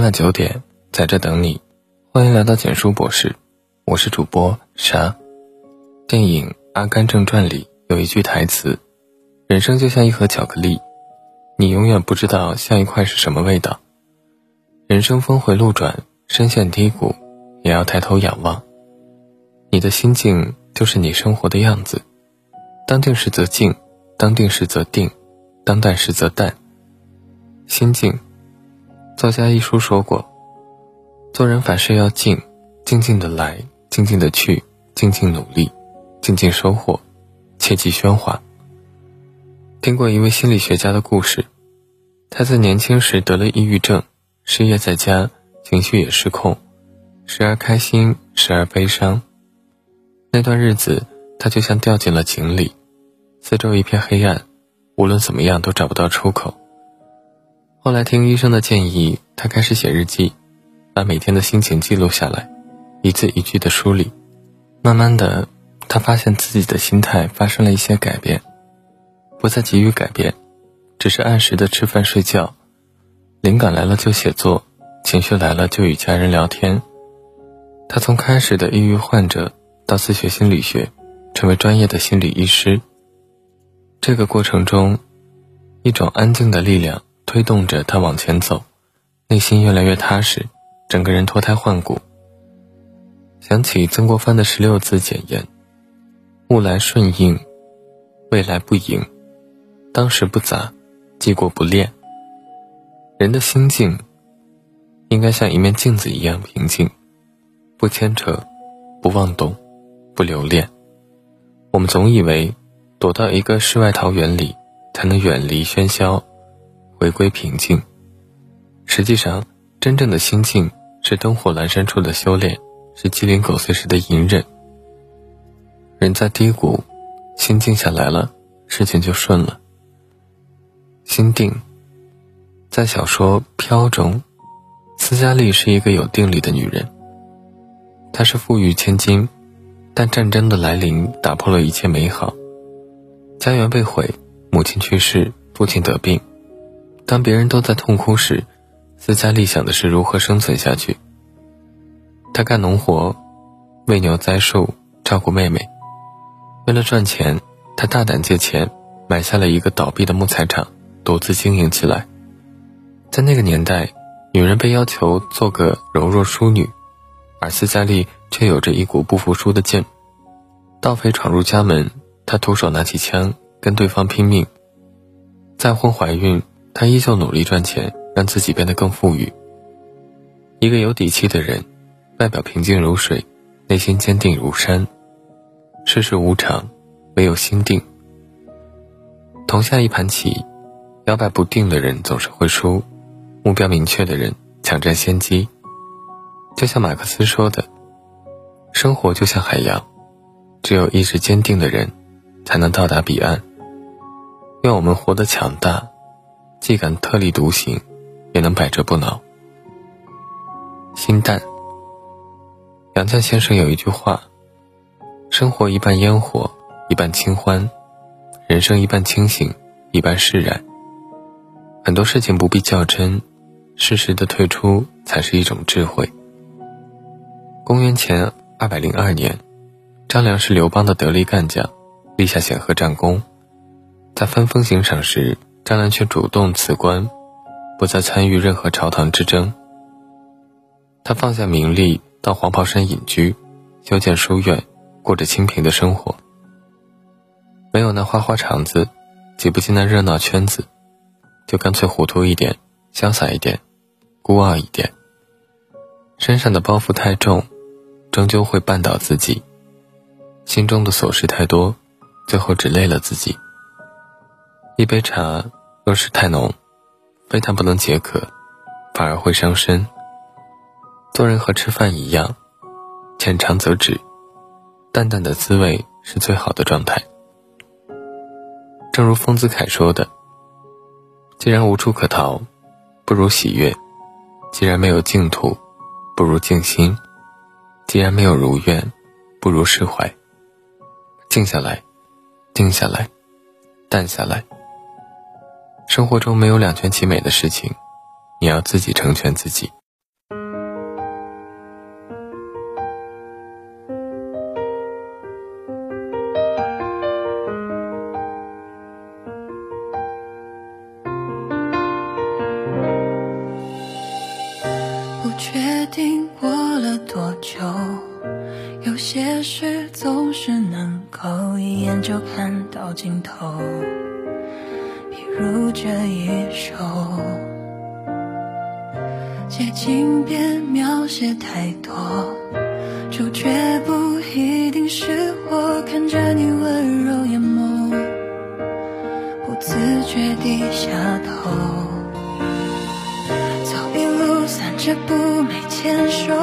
每晚九点，在这等你。欢迎来到简书博士，我是主播啥。电影《阿甘正传》里有一句台词：“人生就像一盒巧克力，你永远不知道下一块是什么味道。”人生峰回路转，深陷低谷，也要抬头仰望。你的心境就是你生活的样子。当定时则静，当定时则定，当淡时则淡。心境。作家一书说过：“做人凡事要静，静静的来，静静的去，静静努力，静静收获，切忌喧哗。”听过一位心理学家的故事，他在年轻时得了抑郁症，失业在家，情绪也失控，时而开心，时而悲伤。那段日子，他就像掉进了井里，四周一片黑暗，无论怎么样都找不到出口。后来听医生的建议，他开始写日记，把每天的心情记录下来，一字一句的梳理。慢慢的，他发现自己的心态发生了一些改变，不再急于改变，只是按时的吃饭睡觉，灵感来了就写作，情绪来了就与家人聊天。他从开始的抑郁患者到自学心理学，成为专业的心理医师。这个过程中，一种安静的力量。推动着他往前走，内心越来越踏实，整个人脱胎换骨。想起曾国藩的十六字简言：“物来顺应，未来不迎，当时不杂，既过不恋。”人的心境应该像一面镜子一样平静，不牵扯，不妄动，不留恋。我们总以为躲到一个世外桃源里，才能远离喧嚣。回归平静。实际上，真正的心境是灯火阑珊处的修炼，是鸡零狗碎时的隐忍。人在低谷，心静下来了，事情就顺了。心定。在小说《飘》中，斯嘉丽是一个有定力的女人。她是富裕千金，但战争的来临打破了一切美好，家园被毁，母亲去世，父亲得病。当别人都在痛哭时，斯嘉丽想的是如何生存下去。他干农活，喂牛栽树，照顾妹妹。为了赚钱，他大胆借钱买下了一个倒闭的木材厂，独自经营起来。在那个年代，女人被要求做个柔弱淑女，而斯嘉丽却有着一股不服输的劲。盗匪闯入家门，她徒手拿起枪跟对方拼命。再婚怀孕。他依旧努力赚钱，让自己变得更富裕。一个有底气的人，外表平静如水，内心坚定如山。世事无常，唯有心定。同下一盘棋，摇摆不定的人总是会输。目标明确的人抢占先机。就像马克思说的：“生活就像海洋，只有意志坚定的人，才能到达彼岸。”愿我们活得强大。既敢特立独行，也能百折不挠。心淡。杨绛先生有一句话：“生活一半烟火，一半清欢；人生一半清醒，一半释然。”很多事情不必较真，适时的退出才是一种智慧。公元前二百零二年，张良是刘邦的得力干将，立下显赫战功，在分封行赏时。张良却主动辞官，不再参与任何朝堂之争。他放下名利，到黄袍山隐居，修建书院，过着清贫的生活。没有那花花肠子，挤不进那热闹圈子，就干脆糊涂一点，潇洒一点，孤傲一点。身上的包袱太重，终究会绊倒自己；心中的琐事太多，最后只累了自己。一杯茶若是太浓，非但不能解渴，反而会伤身。做人和吃饭一样，浅尝辄止，淡淡的滋味是最好的状态。正如丰子恺说的：“既然无处可逃，不如喜悦；既然没有净土，不如静心；既然没有如愿，不如释怀。静下来，定下来，淡下来。”生活中没有两全其美的事情你要自己成全自己。不确定过了多久有些事总是能够一眼就看到尽头。如这一首。写情别描写太多，主角不一定是我，看着你温柔眼眸，不自觉低下头，走一路散着步没牵手，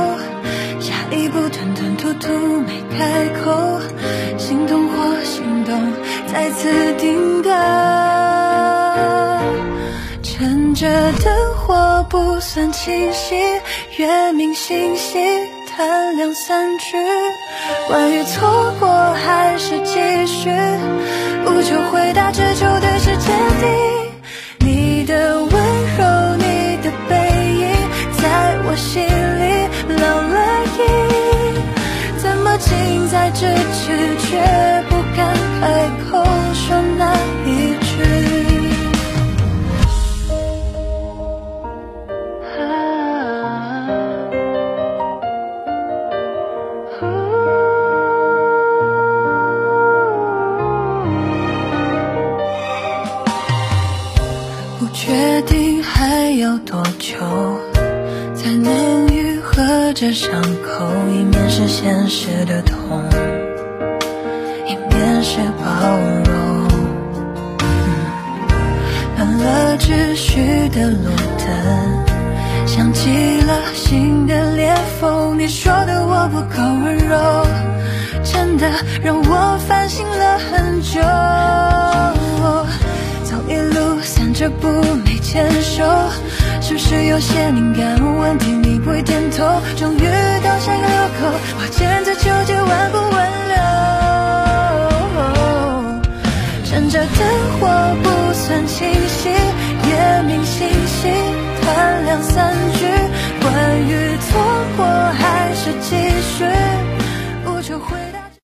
下一步吞吞吐吐没开口，心动或心动，再次定格。不算清晰，月明星稀，谈两三句，关于错过还是继续，不求回答，只求确定还要多久才能愈合这伤口？一面是现实的痛，一面是包容。乱了秩序的路灯，想起了新的裂缝。你说的我不够温柔，真的让我反省了很久。不没牵手，是不是有些敏感问题你不会点头？终于到下一个路口，我正在纠结挽不挽留。趁着灯火不算清晰，夜明星稀，谈两三句，关于错过还是继续，